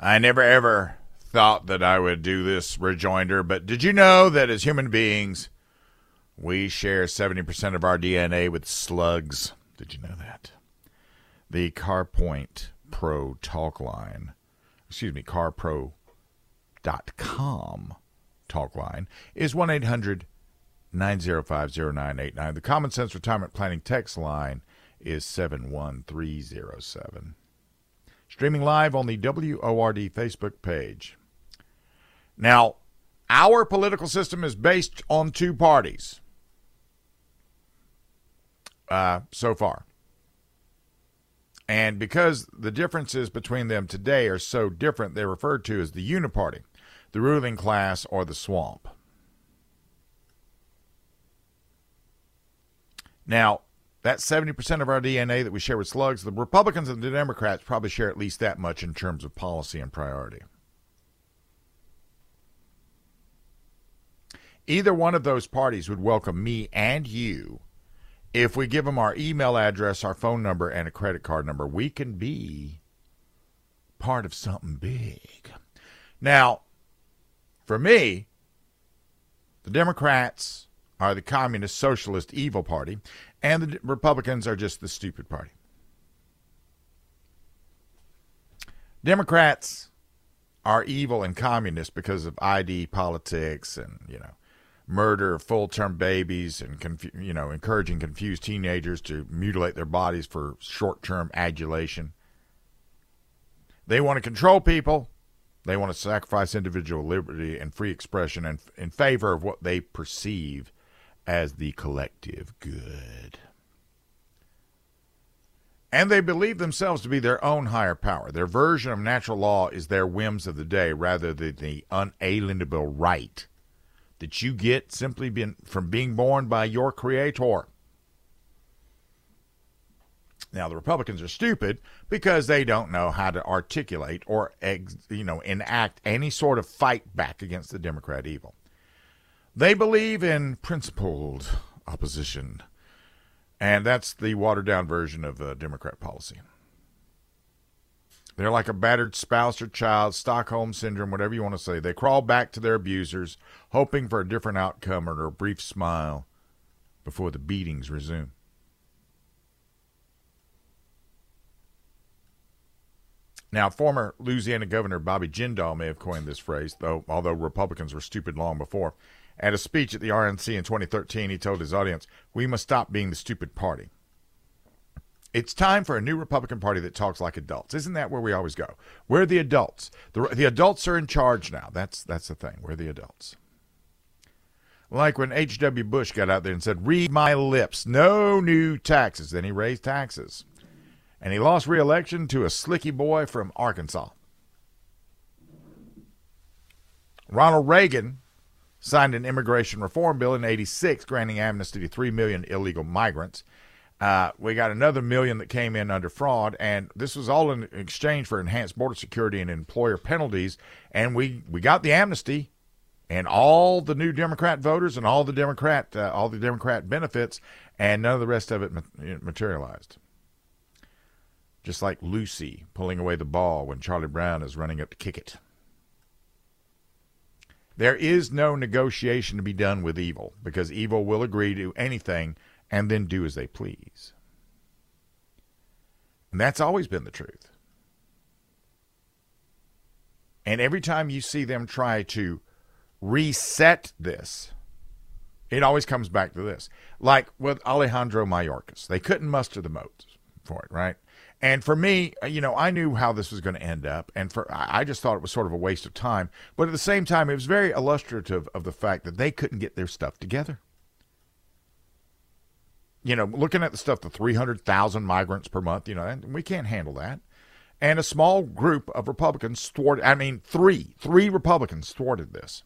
I never ever thought that I would do this rejoinder, but did you know that as human beings, we share 70% of our DNA with slugs? Did you know that? The CarPoint Pro talk line, excuse me, CarPro.com talk line is 1 800 905 0989. The Common Sense Retirement Planning text line is 71307. Streaming live on the WORD Facebook page. Now, our political system is based on two parties uh, so far. And because the differences between them today are so different, they're referred to as the uniparty, the ruling class, or the swamp. Now, that 70% of our DNA that we share with slugs, the Republicans and the Democrats probably share at least that much in terms of policy and priority. Either one of those parties would welcome me and you if we give them our email address, our phone number, and a credit card number. We can be part of something big. Now, for me, the Democrats are the communist, socialist, evil party, and the Republicans are just the stupid party. Democrats are evil and communist because of ID politics and, you know, murder of full-term babies and confu- you know, encouraging confused teenagers to mutilate their bodies for short-term adulation. They want to control people. They want to sacrifice individual liberty and free expression in, in favor of what they perceive as the collective good. And they believe themselves to be their own higher power. Their version of natural law is their whims of the day rather than the unalienable right that you get simply been, from being born by your creator. Now the Republicans are stupid because they don't know how to articulate or you know enact any sort of fight back against the Democrat evil. They believe in principled opposition, and that's the watered down version of uh, Democrat policy. They're like a battered spouse or child, Stockholm syndrome, whatever you want to say. They crawl back to their abusers, hoping for a different outcome or a brief smile before the beatings resume. Now, former Louisiana Governor Bobby Jindal may have coined this phrase, though although Republicans were stupid long before. At a speech at the RNC in 2013, he told his audience, "We must stop being the stupid party." It's time for a new Republican Party that talks like adults. Isn't that where we always go? We're the adults. The, the adults are in charge now. That's that's the thing. We're the adults. Like when H.W. Bush got out there and said, "Read my lips, no new taxes." Then he raised taxes, and he lost re-election to a slicky boy from Arkansas. Ronald Reagan signed an immigration reform bill in 86 granting amnesty to 3 million illegal migrants uh, we got another million that came in under fraud, and this was all in exchange for enhanced border security and employer penalties. And we, we got the amnesty, and all the new Democrat voters and all the Democrat uh, all the Democrat benefits, and none of the rest of it materialized. Just like Lucy pulling away the ball when Charlie Brown is running up to kick it. There is no negotiation to be done with evil because evil will agree to anything and then do as they please. And that's always been the truth. And every time you see them try to reset this, it always comes back to this. Like with Alejandro Mayorkas, they couldn't muster the votes for it, right? And for me, uh, you know, I knew how this was going to end up, and for I just thought it was sort of a waste of time. But at the same time, it was very illustrative of the fact that they couldn't get their stuff together you know, looking at the stuff, the 300,000 migrants per month, you know, we can't handle that. And a small group of Republicans thwarted, I mean, three, three Republicans thwarted this.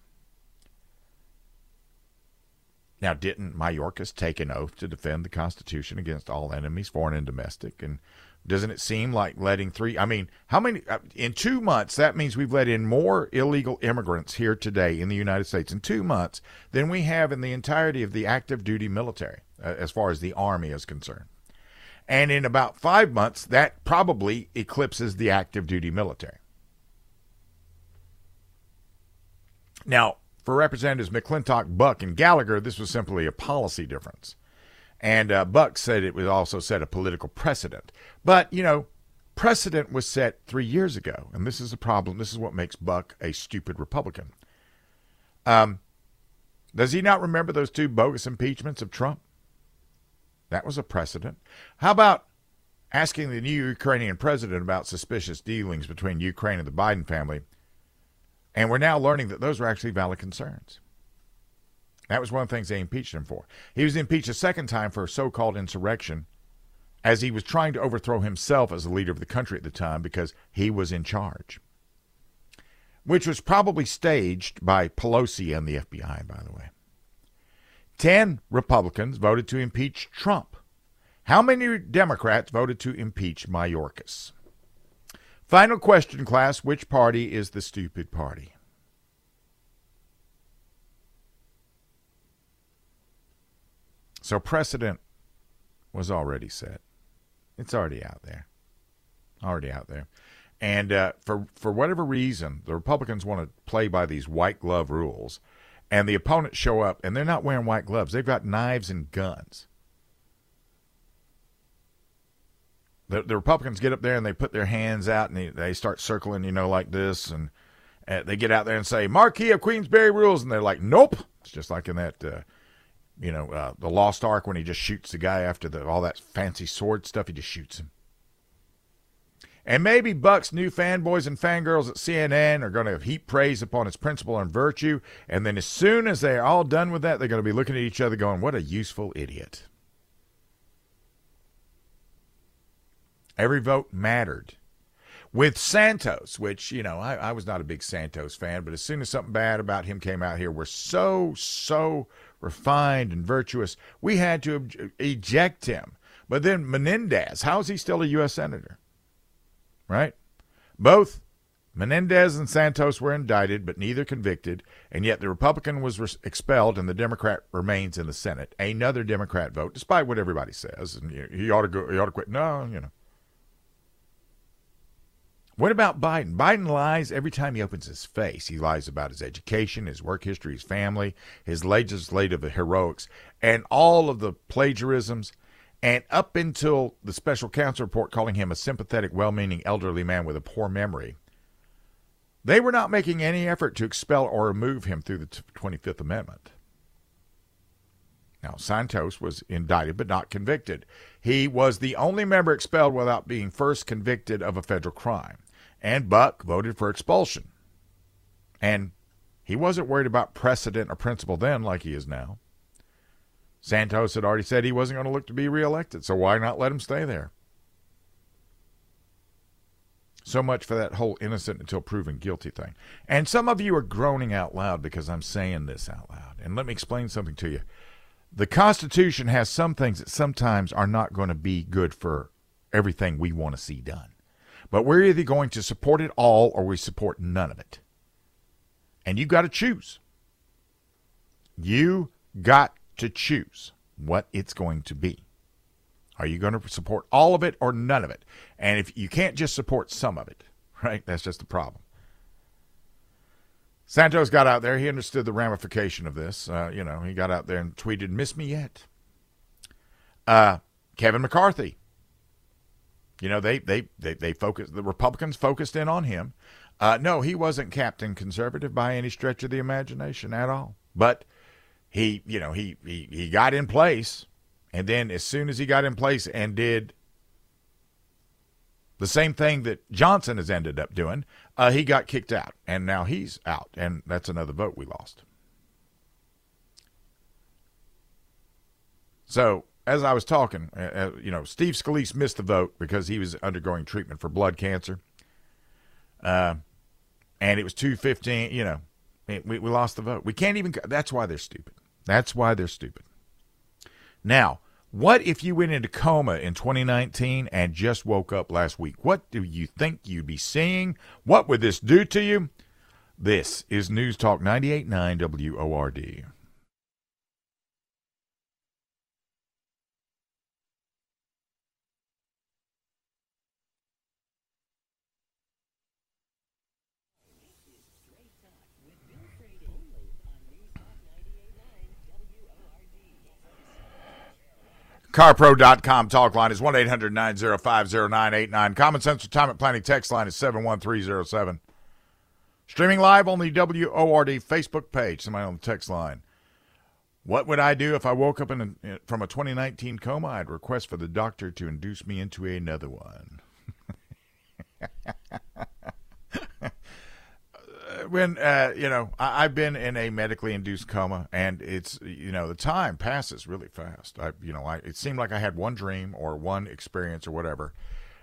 Now, didn't Mayorkas take an oath to defend the Constitution against all enemies, foreign and domestic? And doesn't it seem like letting three? I mean, how many uh, in two months? That means we've let in more illegal immigrants here today in the United States in two months than we have in the entirety of the active duty military. Uh, as far as the Army is concerned. And in about five months, that probably eclipses the active duty military. Now, for Representatives McClintock, Buck, and Gallagher, this was simply a policy difference. And uh, Buck said it would also set a political precedent. But, you know, precedent was set three years ago. And this is the problem. This is what makes Buck a stupid Republican. Um, does he not remember those two bogus impeachments of Trump? That was a precedent. How about asking the new Ukrainian president about suspicious dealings between Ukraine and the Biden family? And we're now learning that those were actually valid concerns. That was one of the things they impeached him for. He was impeached a second time for a so called insurrection as he was trying to overthrow himself as the leader of the country at the time because he was in charge. Which was probably staged by Pelosi and the FBI, by the way. Ten Republicans voted to impeach Trump. How many Democrats voted to impeach Mayorkas? Final question, class. Which party is the stupid party? So precedent was already set. It's already out there. Already out there. And uh, for for whatever reason, the Republicans want to play by these white glove rules, and the opponents show up, and they're not wearing white gloves. They've got knives and guns. The, the Republicans get up there and they put their hands out and they, they start circling, you know, like this, and uh, they get out there and say Marquis of Queensberry rules, and they're like, nope. It's just like in that. Uh, you know, uh, the Lost Ark when he just shoots the guy after the all that fancy sword stuff, he just shoots him. And maybe Buck's new fanboys and fangirls at CNN are going to heap praise upon his principle and virtue, and then as soon as they're all done with that, they're going to be looking at each other going, "What a useful idiot." Every vote mattered. With Santos, which, you know, I, I was not a big Santos fan, but as soon as something bad about him came out here, we're so, so refined and virtuous. We had to eject him. But then Menendez, how is he still a U.S. Senator? Right? Both Menendez and Santos were indicted, but neither convicted, and yet the Republican was re- expelled and the Democrat remains in the Senate. Another Democrat vote, despite what everybody says. And you he ought to go. He ought to quit. No, you know. What about Biden? Biden lies every time he opens his face. He lies about his education, his work history, his family, his legislative heroics, and all of the plagiarisms. And up until the special counsel report calling him a sympathetic, well meaning elderly man with a poor memory, they were not making any effort to expel or remove him through the 25th Amendment. Now, Santos was indicted but not convicted. He was the only member expelled without being first convicted of a federal crime. And Buck voted for expulsion. And he wasn't worried about precedent or principle then like he is now. Santos had already said he wasn't going to look to be reelected, so why not let him stay there? So much for that whole innocent until proven guilty thing. And some of you are groaning out loud because I'm saying this out loud. And let me explain something to you. The Constitution has some things that sometimes are not going to be good for everything we want to see done. But we're either going to support it all or we support none of it. And you've got to choose. You got to choose what it's going to be. Are you going to support all of it or none of it? And if you can't just support some of it, right? That's just the problem. Santos got out there. He understood the ramification of this. Uh, you know, he got out there and tweeted, "Miss me yet?" Uh, Kevin McCarthy. You know, they they they they focused. The Republicans focused in on him. Uh, no, he wasn't Captain Conservative by any stretch of the imagination at all. But he, you know, he he he got in place, and then as soon as he got in place and did the same thing that Johnson has ended up doing, uh, he got kicked out, and now he's out, and that's another vote we lost. So, as I was talking, uh, uh, you know, Steve Scalise missed the vote because he was undergoing treatment for blood cancer. Uh, and it was 215, you know, we, we lost the vote. We can't even, that's why they're stupid. That's why they're stupid. Now, what if you went into coma in 2019 and just woke up last week? What do you think you'd be seeing? What would this do to you? This is News Talk 98.9 WORD. CarPro.com talk line is 1 800 905 0989. Common Sense Retirement Planning text line is 71307. Streaming live on the WORD Facebook page. Somebody on the text line. What would I do if I woke up in a, from a 2019 coma? I'd request for the doctor to induce me into another one. when uh, you know I, have been in a medically induced coma, and it's you know the time passes really fast. I you know I it seemed like I had one dream or one experience or whatever,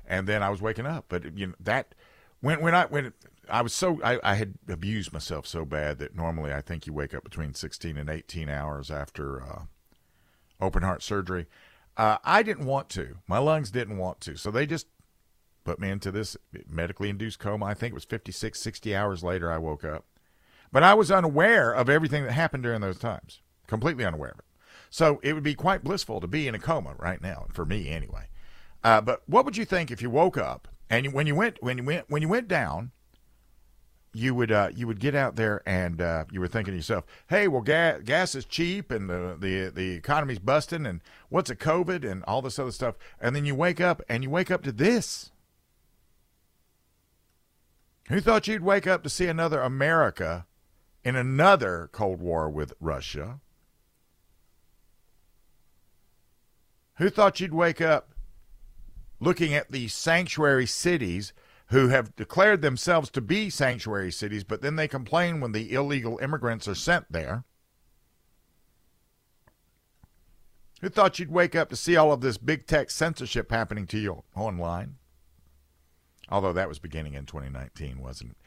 and then I was waking up. But you know that when when I when I was so I, I had abused myself so bad that normally I think you wake up between sixteen and eighteen hours after uh, open heart surgery. Uh, I didn't want to. My lungs didn't want to, so they just put me into this medically induced coma. I think it was 56, 60 hours later I woke up. But I was unaware of everything that happened during those times, completely unaware of it. So it would be quite blissful to be in a coma right now, for me anyway. Uh, but what would you think if you woke up and you, when you went when you went when you went down, you would uh, you would get out there and uh, you were thinking to yourself, "Hey, well, gas gas is cheap and the the the economy's busting and what's a COVID and all this other stuff," and then you wake up and you wake up to this. Who thought you'd wake up to see another America in another Cold War with Russia? Who thought you'd wake up looking at the sanctuary cities who have declared themselves to be sanctuary cities, but then they complain when the illegal immigrants are sent there? Who thought you'd wake up to see all of this big tech censorship happening to you online? Although that was beginning in 2019, wasn't it?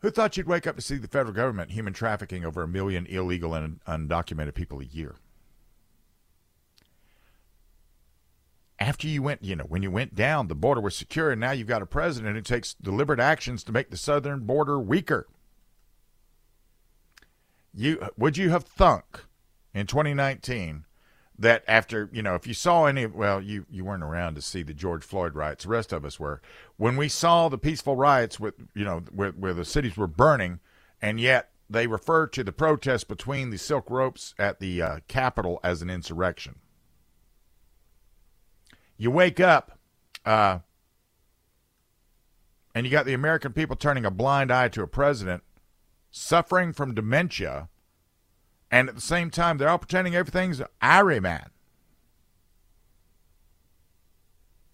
Who thought you'd wake up to see the federal government human trafficking over a million illegal and undocumented people a year? After you went, you know, when you went down, the border was secure, and now you've got a president who takes deliberate actions to make the southern border weaker. You would you have thunk in 2019 that after you know if you saw any well you you weren't around to see the George Floyd riots the rest of us were when we saw the peaceful riots with you know where, where the cities were burning and yet they refer to the protest between the silk ropes at the uh, Capitol as an insurrection. You wake up, uh, and you got the American people turning a blind eye to a president suffering from dementia and at the same time, they're all pretending everything's Iran.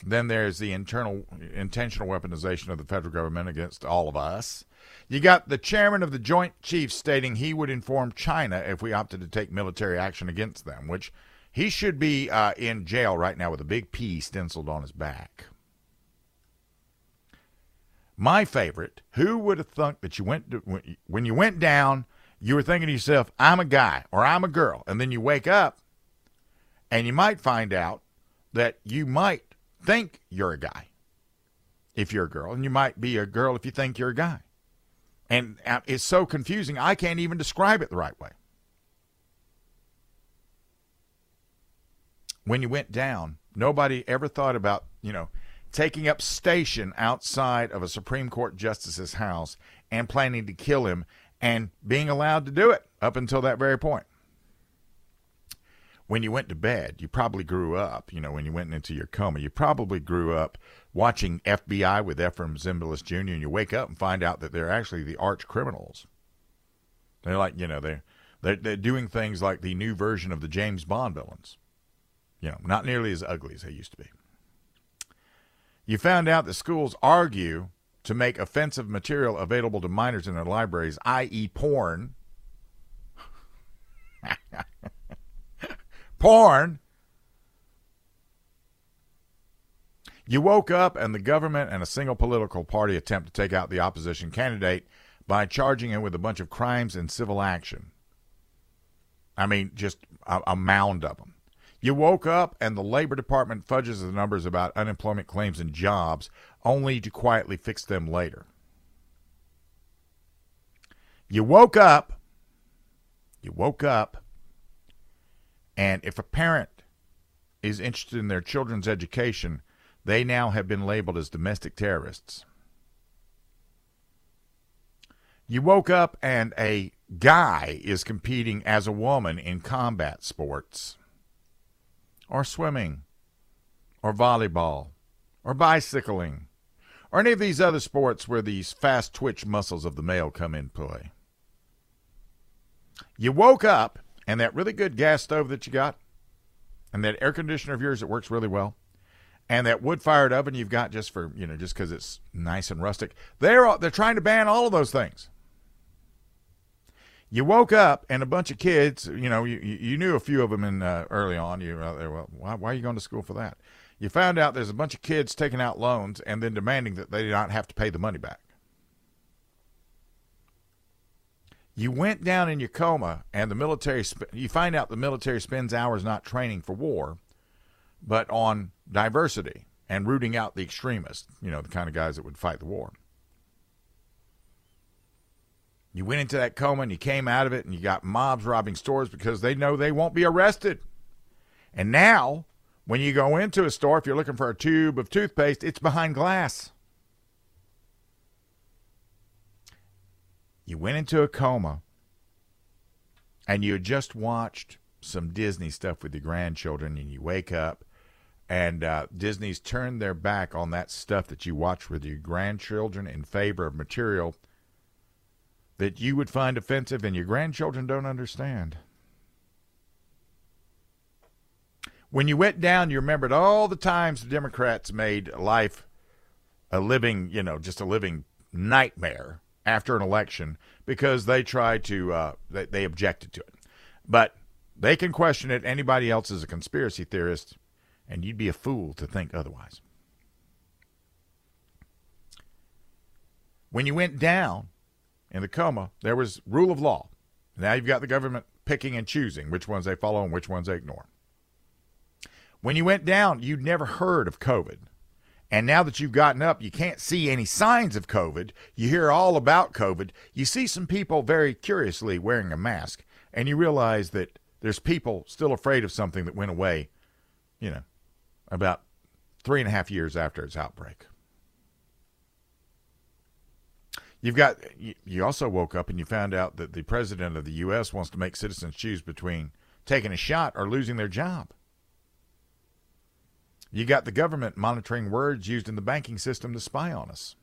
Then there's the internal intentional weaponization of the federal government against all of us. You got the chairman of the Joint Chiefs stating he would inform China if we opted to take military action against them, which he should be uh, in jail right now with a big P stenciled on his back. My favorite, who would have thunk that you went to, when you went down you were thinking to yourself, I'm a guy or I'm a girl. And then you wake up and you might find out that you might think you're a guy if you're a girl, and you might be a girl if you think you're a guy. And uh, it's so confusing, I can't even describe it the right way. When you went down, nobody ever thought about, you know, taking up station outside of a Supreme Court justice's house and planning to kill him and being allowed to do it up until that very point. When you went to bed, you probably grew up, you know, when you went into your coma, you probably grew up watching FBI with Efrem Zimbalist Jr., and you wake up and find out that they're actually the arch criminals. They're like, you know, they're, they're, they're doing things like the new version of the James Bond villains. You know, not nearly as ugly as they used to be. You found out that schools argue to make offensive material available to minors in their libraries, i.e., porn. porn. You woke up and the government and a single political party attempt to take out the opposition candidate by charging him with a bunch of crimes and civil action. I mean, just a, a mound of them. You woke up and the Labor Department fudges the numbers about unemployment claims and jobs only to quietly fix them later. You woke up, you woke up, and if a parent is interested in their children's education, they now have been labeled as domestic terrorists. You woke up and a guy is competing as a woman in combat sports or swimming or volleyball or bicycling or any of these other sports where these fast twitch muscles of the male come in play. You woke up and that really good gas stove that you got and that air conditioner of yours that works really well and that wood fired oven you've got just for, you know, just because it's nice and rustic. They're, they're trying to ban all of those things. You woke up and a bunch of kids, you know, you, you knew a few of them in uh, early on. You there, well, why, why are you going to school for that? You found out there's a bunch of kids taking out loans and then demanding that they not have to pay the money back. You went down in your coma, and the military. You find out the military spends hours not training for war, but on diversity and rooting out the extremists. You know, the kind of guys that would fight the war. You went into that coma and you came out of it, and you got mobs robbing stores because they know they won't be arrested. And now when you go into a store, if you're looking for a tube of toothpaste, it's behind glass. You went into a coma and you had just watched some Disney stuff with your grandchildren, and you wake up and uh, Disney's turned their back on that stuff that you watch with your grandchildren in favor of material that you would find offensive and your grandchildren don't understand. When you went down, you remembered all the times the Democrats made life a living, you know, just a living nightmare after an election because they tried to, uh, they, they objected to it. But they can question it. Anybody else is a conspiracy theorist, and you'd be a fool to think otherwise. When you went down in the coma, there was rule of law. Now you've got the government picking and choosing which ones they follow and which ones they ignore. When you went down, you'd never heard of COVID. And now that you've gotten up, you can't see any signs of COVID. You hear all about COVID. You see some people very curiously wearing a mask, and you realize that there's people still afraid of something that went away, you know, about three and a half years after its outbreak. You've got, you also woke up and you found out that the president of the U.S. wants to make citizens choose between taking a shot or losing their job. You got the government monitoring words used in the banking system to spy on us.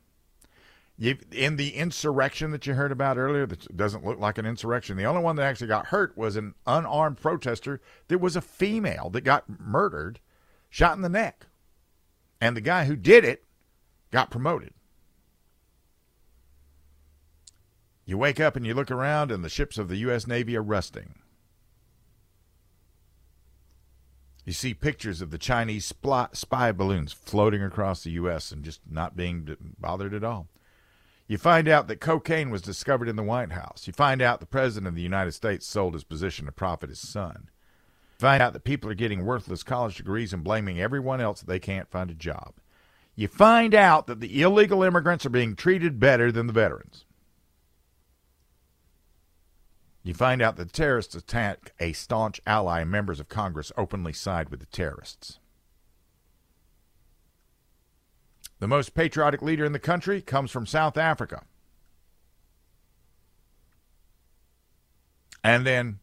You, in the insurrection that you heard about earlier, that doesn't look like an insurrection. The only one that actually got hurt was an unarmed protester that was a female that got murdered, shot in the neck. And the guy who did it got promoted. You wake up and you look around, and the ships of the U.S. Navy are rusting. You see pictures of the Chinese spy balloons floating across the U.S. and just not being bothered at all. You find out that cocaine was discovered in the White House. You find out the President of the United States sold his position to profit his son. You find out that people are getting worthless college degrees and blaming everyone else that they can't find a job. You find out that the illegal immigrants are being treated better than the veterans. You find out that terrorists attack a staunch ally, and members of Congress openly side with the terrorists. The most patriotic leader in the country comes from South Africa. And then,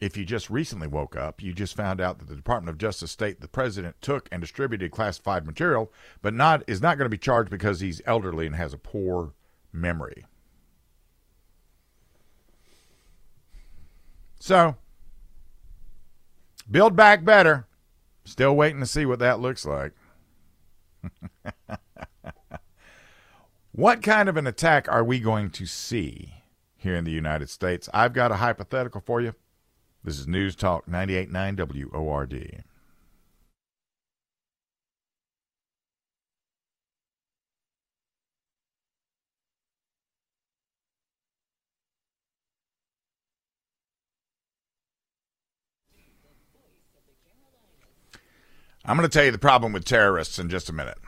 if you just recently woke up, you just found out that the Department of Justice state the president took and distributed classified material, but not is not going to be charged because he's elderly and has a poor memory. So, build back better. Still waiting to see what that looks like. what kind of an attack are we going to see here in the United States? I've got a hypothetical for you. This is News Talk 989 WORD. I'm going to tell you the problem with terrorists in just a minute.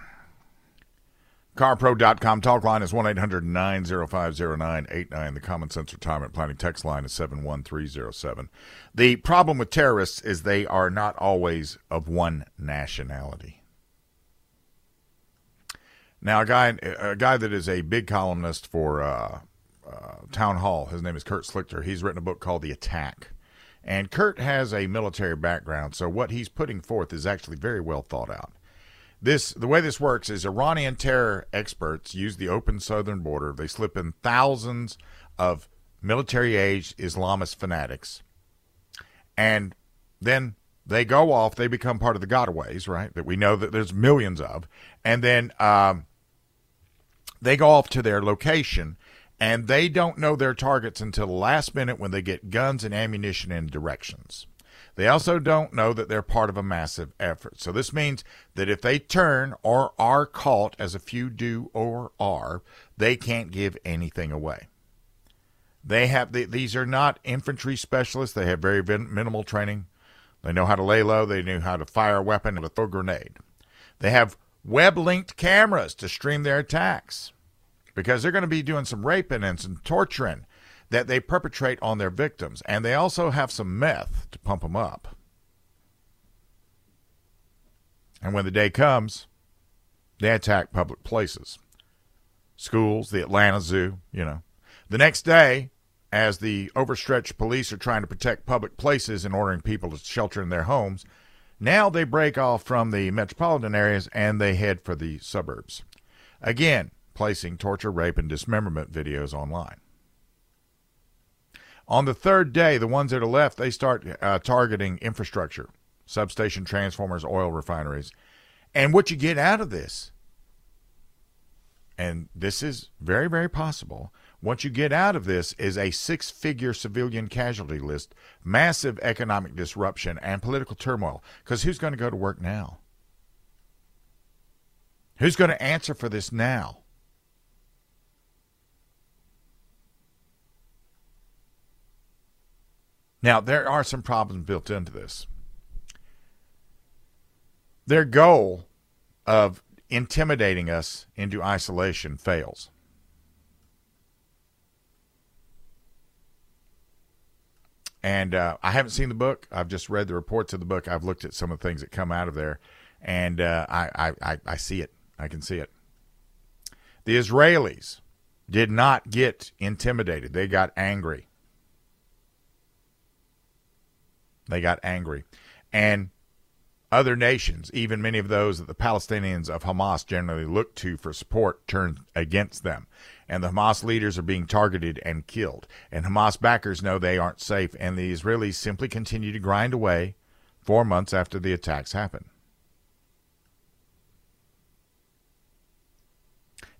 CarPro.com talk line is 1 800 905 0989. The Common Sense Retirement Planning text line is 71307. The problem with terrorists is they are not always of one nationality. Now, a guy, a guy that is a big columnist for uh, uh, Town Hall, his name is Kurt Schlichter. He's written a book called The Attack And Kurt has a military background, so what he's putting forth is actually very well thought out. This the way this works is Iranian terror experts use the open southern border. They slip in thousands of military-aged Islamist fanatics, and then they go off. They become part of the gotaways, right? That we know that there's millions of, and then um, they go off to their location, and they don't know their targets until the last minute when they get guns and ammunition and directions. They also don't know that they're part of a massive effort. So this means that if they turn or are caught, as a few do or are, they can't give anything away. They have these are not infantry specialists. They have very minimal training. They know how to lay low. They know how to fire a weapon and throw a grenade. They have web-linked cameras to stream their attacks because they're going to be doing some raping and some torturing that they perpetrate on their victims. And they also have some meth to pump them up. And when the day comes, they attack public places, schools, the Atlanta Zoo, you know. The next day, as the overstretched police are trying to protect public places and ordering people to shelter in their homes, now they break off from the metropolitan areas and they head for the suburbs. Again, placing torture, rape, and dismemberment videos online. On the third day, the ones that are left, they start uh, targeting infrastructure, substation transformers, oil refineries. And what you get out of this, and this is very, very possible, what you get out of this is a six figure civilian casualty list, massive economic disruption, and political turmoil. Because who's going to go to work now? Who's going to answer for this now? Now, there are some problems built into this. Their goal of intimidating us into isolation fails. And uh, I haven't seen the book. I've just read the reports of the book. I've looked at some of the things that come out of there, and uh, I, I, I see it. I can see it. The Israelis did not get intimidated, they got angry. They got angry. And other nations, even many of those that the Palestinians of Hamas generally look to for support, turned against them. And the Hamas leaders are being targeted and killed. And Hamas backers know they aren't safe. And the Israelis simply continue to grind away four months after the attacks happen.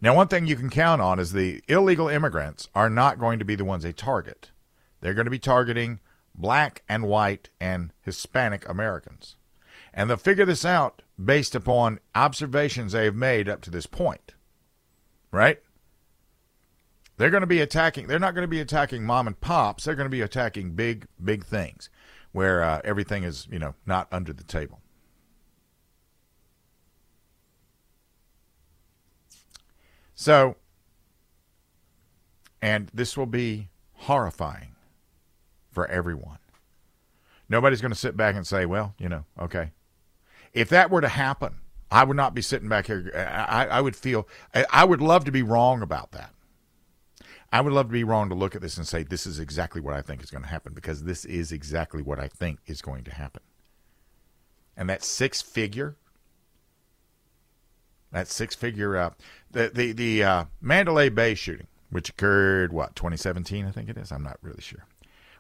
Now, one thing you can count on is the illegal immigrants are not going to be the ones they target. They're going to be targeting black and white and Hispanic Americans. And they'll figure this out based upon observations they have made up to this point. Right? They're going to be attacking, they're not going to be attacking mom and pops. They're going to be attacking big, big things where uh, everything is, you know, not under the table. So, and this will be horrifying for everyone. Nobody's going to sit back and say, well, you know, okay. If that were to happen, I would not be sitting back here. I, I would feel, I, I would love to be wrong about that. I would love to be wrong to look at this and say, this is exactly what I think is going to happen because this is exactly what I think is going to happen. And that six figure, that six figure, uh, the, the, the uh, Mandalay Bay shooting, which occurred, what, 2017, I think it is? I'm not really sure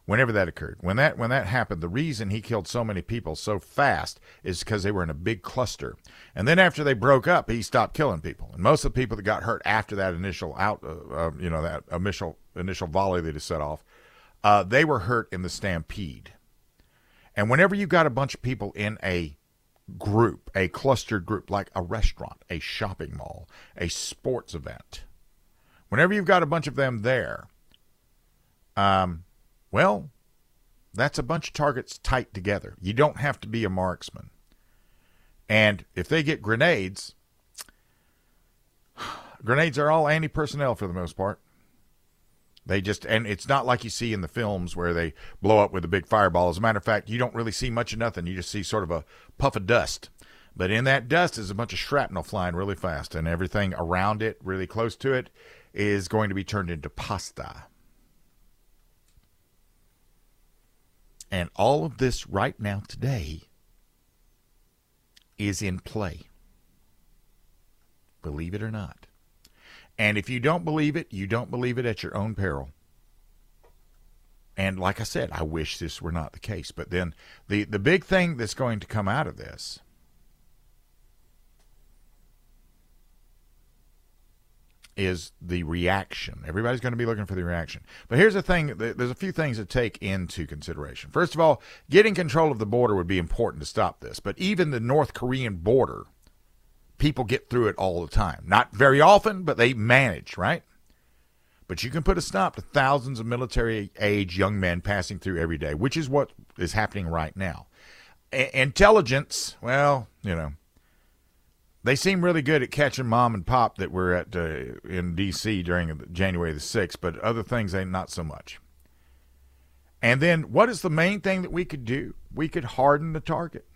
whenever that occurred. When that when that happened, the reason he killed so many people so fast is because they were in a big cluster. And then after they broke up, he stopped killing people. And most of the people that got hurt after that initial out, uh, uh, you know, that initial initial volley that he set off, uh, they were hurt in the stampede. And whenever you got a bunch of people in a group, a clustered group, like a restaurant, a shopping mall, a sports event, whenever you've got a bunch of them there, um, well, that's a bunch of targets tight together. You don't have to be a marksman. And if they get grenades, grenades are all anti personnel for the most part. They just, and it's not like you see in the films where they blow up with a big fireball. As a matter of fact, you don't really see much of nothing. You just see sort of a puff of dust. But in that dust is a bunch of shrapnel flying really fast, and everything around it, really close to it, is going to be turned into pasta. And all of this right now today is in play. Believe it or not. And if you don't believe it, you don't believe it at your own peril. And like I said, I wish this were not the case. But then the, the big thing that's going to come out of this is the reaction. Everybody's going to be looking for the reaction. But here's the thing there's a few things to take into consideration. First of all, getting control of the border would be important to stop this. But even the North Korean border, people get through it all the time. Not very often, but they manage, right? But you can put a stop to thousands of military age young men passing through every day, which is what is happening right now. A- intelligence, well, you know, they seem really good at catching mom and pop that were at uh, in D.C. during January the sixth, but other things ain't not so much. And then, what is the main thing that we could do? We could harden the target.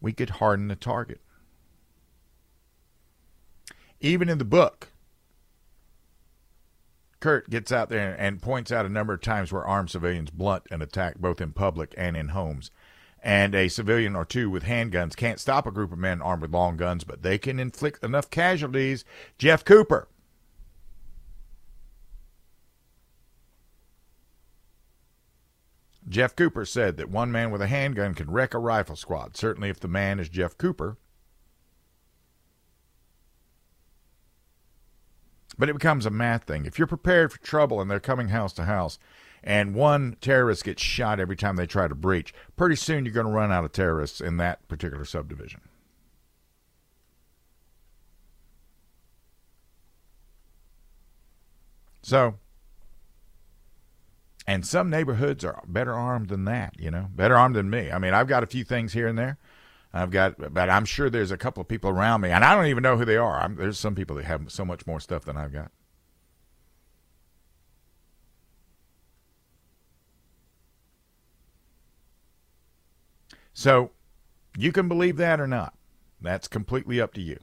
We could harden the target. Even in the book, Kurt gets out there and points out a number of times where armed civilians blunt an attack both in public and in homes and a civilian or two with handguns can't stop a group of men armed with long guns, but they can inflict enough casualties. Jeff Cooper. Jeff Cooper said that one man with a handgun can wreck a rifle squad. Certainly, if the man is Jeff Cooper. But it becomes a math thing. If you're prepared for trouble and they're coming house to house, and one terrorist gets shot every time they try to breach, pretty soon you're going to run out of terrorists in that particular subdivision. So, and some neighborhoods are better armed than that, you know, better armed than me. I mean, I've got a few things here and there. I've got, but I'm sure there's a couple of people around me, and I don't even know who they are. I'm, there's some people that have so much more stuff than I've got. So you can believe that or not. That's completely up to you.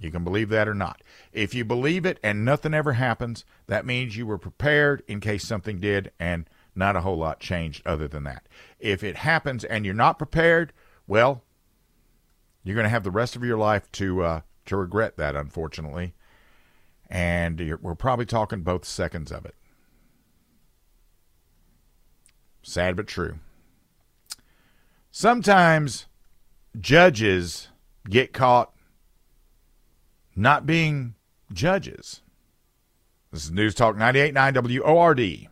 You can believe that or not. If you believe it and nothing ever happens, that means you were prepared in case something did and not a whole lot changed other than that. If it happens and you're not prepared, well, you're going to have the rest of your life to uh, to regret that, unfortunately. And we're probably talking both seconds of it. Sad but true. Sometimes judges get caught not being judges. This is News Talk 98.9 WORD.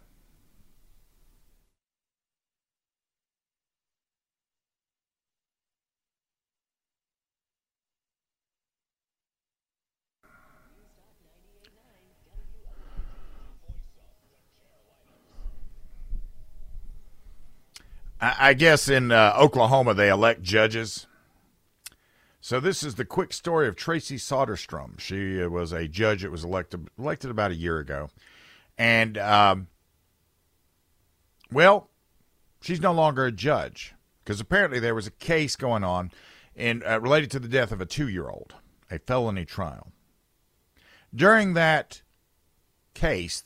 I guess in uh, Oklahoma they elect judges. So this is the quick story of Traci Soderstrom. She uh, was a judge that was elected elected about a year ago, and um, well, she's no longer a judge because apparently there was a case going on in uh, related to the death of a two year old, a felony trial. During that case,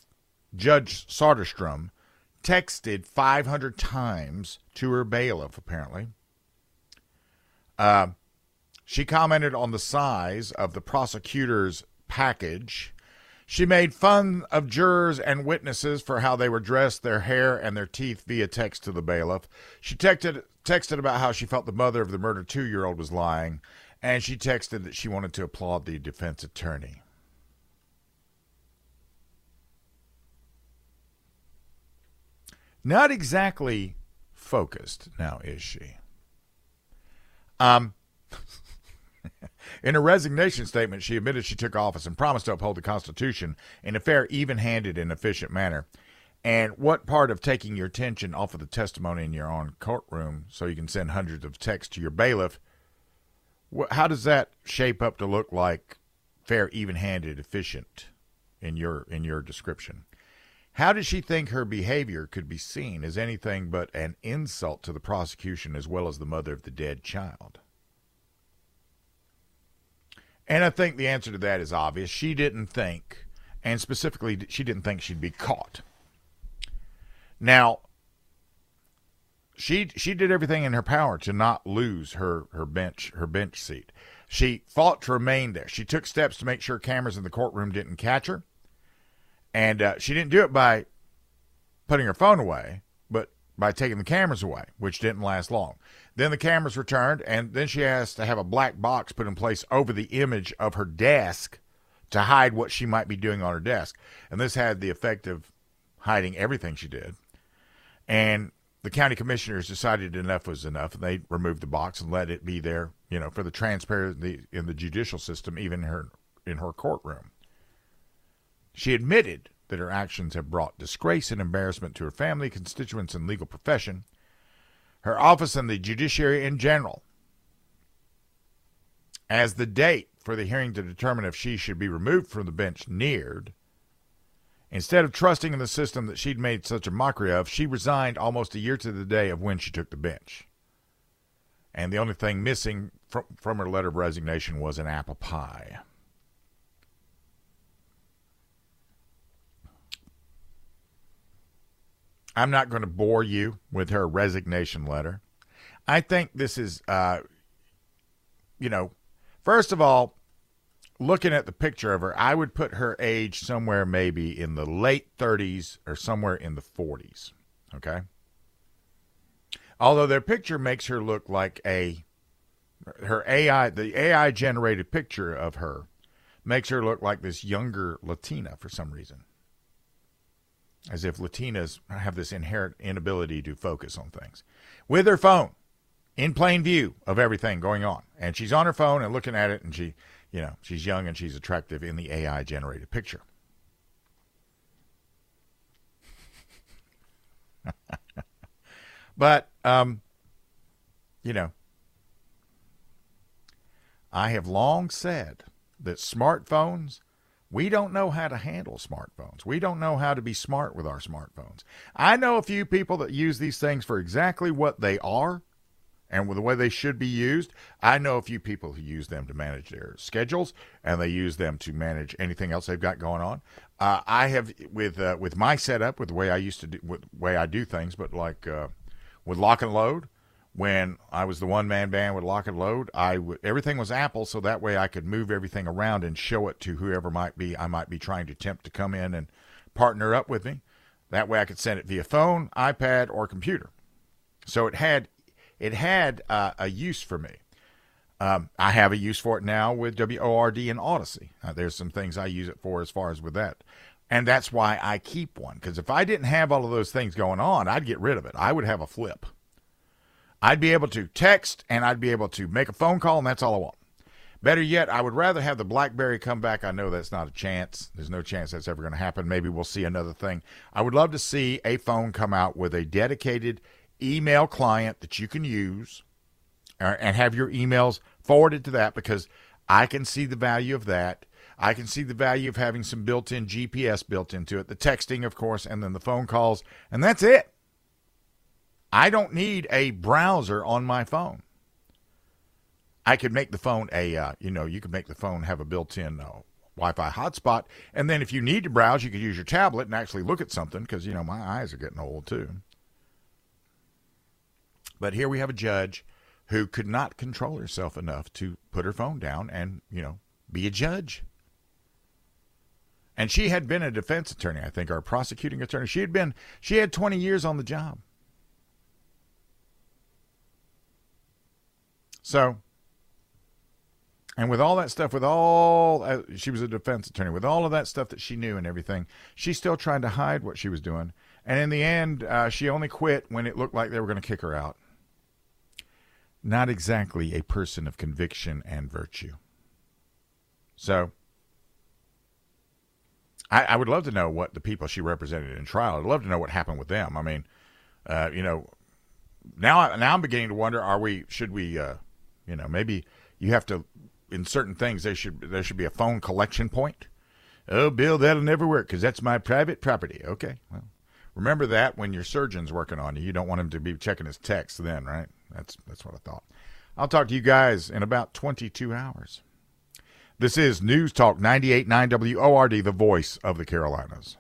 Judge Soderstrom texted 500 times to her bailiff, apparently. Uh, she commented on the size of the prosecutor's package. She made fun of jurors and witnesses for how they were dressed, their hair, and their teeth via text to the bailiff. She texted, texted about how she felt the mother of the murdered two year old was lying, and she texted that she wanted to applaud the defense attorney. Not exactly focused now, is she? Um, in her resignation statement, she admitted she took office and promised to uphold the Constitution in a fair, even handed, and efficient manner. And what part of taking your attention off of the testimony in your own courtroom so you can send hundreds of texts to your bailiff? How does that shape up to look like fair, even handed, efficient in your in your description? How did she think her behavior could be seen as anything but an insult to the prosecution as well as the mother of the dead child? And I think the answer to that is obvious. She didn't think, and specifically, she didn't think she'd be caught. Now, she she did everything in her power to not lose her her bench her bench seat. She fought to remain there. She took steps to make sure cameras in the courtroom didn't catch her, and uh, she didn't do it by putting her phone away, but by taking the cameras away, which didn't last long. Then the cameras returned, and then she has to have a black box put in place over the image of her desk to hide what she might be doing on her desk. And this had the effect of hiding everything she did. And the county commissioners decided enough was enough, and they removed the box and let it be there, you know, for the transparency in the judicial system, even her in her courtroom. She admitted that her actions have brought disgrace and embarrassment to her family, constituents, and legal profession, her office, and the judiciary in general. As the date for the hearing to determine if she should be removed from the bench neared, Instead of trusting in the system that she'd made such a mockery of, she resigned almost a year to the day of when she took the bench. And the only thing missing from, from her letter of resignation was an apple pie. I'm not going to bore you with her resignation letter. I think this is, uh, you know, first of all, looking at the picture of her, I would put her age somewhere maybe in the late 30s or somewhere in the 40s. Okay. Although their picture makes her look like a her AI the AI generated picture of her makes her look like this younger Latina for some reason. As if Latinas have this inherent inability to focus on things. With her phone in plain view of everything going on. And she's on her phone and looking at it and she you know, she's young and she's attractive in the AI generated picture. but, um, you know, I have long said that smartphones, we don't know how to handle smartphones. We don't know how to be smart with our smartphones. I know a few people that use these things for exactly what they are and with the way they should be used. I know a few people who use them to manage their schedules, and they use them to manage anything else they've got going on. Uh, I have with uh, with my setup, with the way I used to do, with way I do things, but like uh, with lock and load. When I was the one man band with lock and load, I w- everything was Apple, so that way I could move everything around and show it to whoever might be I might be trying to tempt to come in and partner up with me. That way I could send it via phone, iPad, or computer. So it had it had uh, a use for me. Um, I have a use for it now with WORD and Audacy. Uh, there's some things I use it for as far as with that. And that's why I keep one. Because if I didn't have all of those things going on, I'd get rid of it. I would have a flip. I'd be able to text and I'd be able to make a phone call, and that's all I want. Better yet, I would rather have the BlackBerry come back. I know that's not a chance. There's no chance that's ever going to happen. Maybe we'll see another thing. I would love to see a phone come out with a dedicated email client that you can use uh, and have your emails forwarded to that because I can see the value of that. I can see the value of having some built in GPS built into it, the texting, of course, and then the phone calls, and that's it. I don't need a browser on my phone. I could make the phone a, uh, you know, you could make the phone have a built in uh, Wi Fi hotspot. And then if you need to browse, you could use your tablet and actually look at something because, you know, my eyes are getting old too. But here we have a judge who could not control herself enough to put her phone down and, you know, be a judge. And she had been a defense attorney, I think, or a prosecuting attorney. She had been, she had 20 years on the job. So, and with all that stuff, with all, uh, she was a defense attorney, with all of that stuff that she knew and everything, she still tried to hide what she was doing. And in the end, uh, she only quit when it looked like they were going to kick her out not exactly a person of conviction and virtue. So, I, I, would love to know what the people she represented in trial. I'd love to know what happened with them. I mean, uh, you know, now now I'm beginning to wonder: Are we? Should we? Uh, you know, maybe you have to in certain things. There should there should be a phone collection point. Oh, Bill, that'll never work because that's my private property. Okay, well, remember that when your surgeon's working on you, you don't want him to be checking his texts then, right? That's that's what I thought. I'll talk to you guys in about 22 hours. This is News Talk 98.9 WORD, the voice of the Carolinas.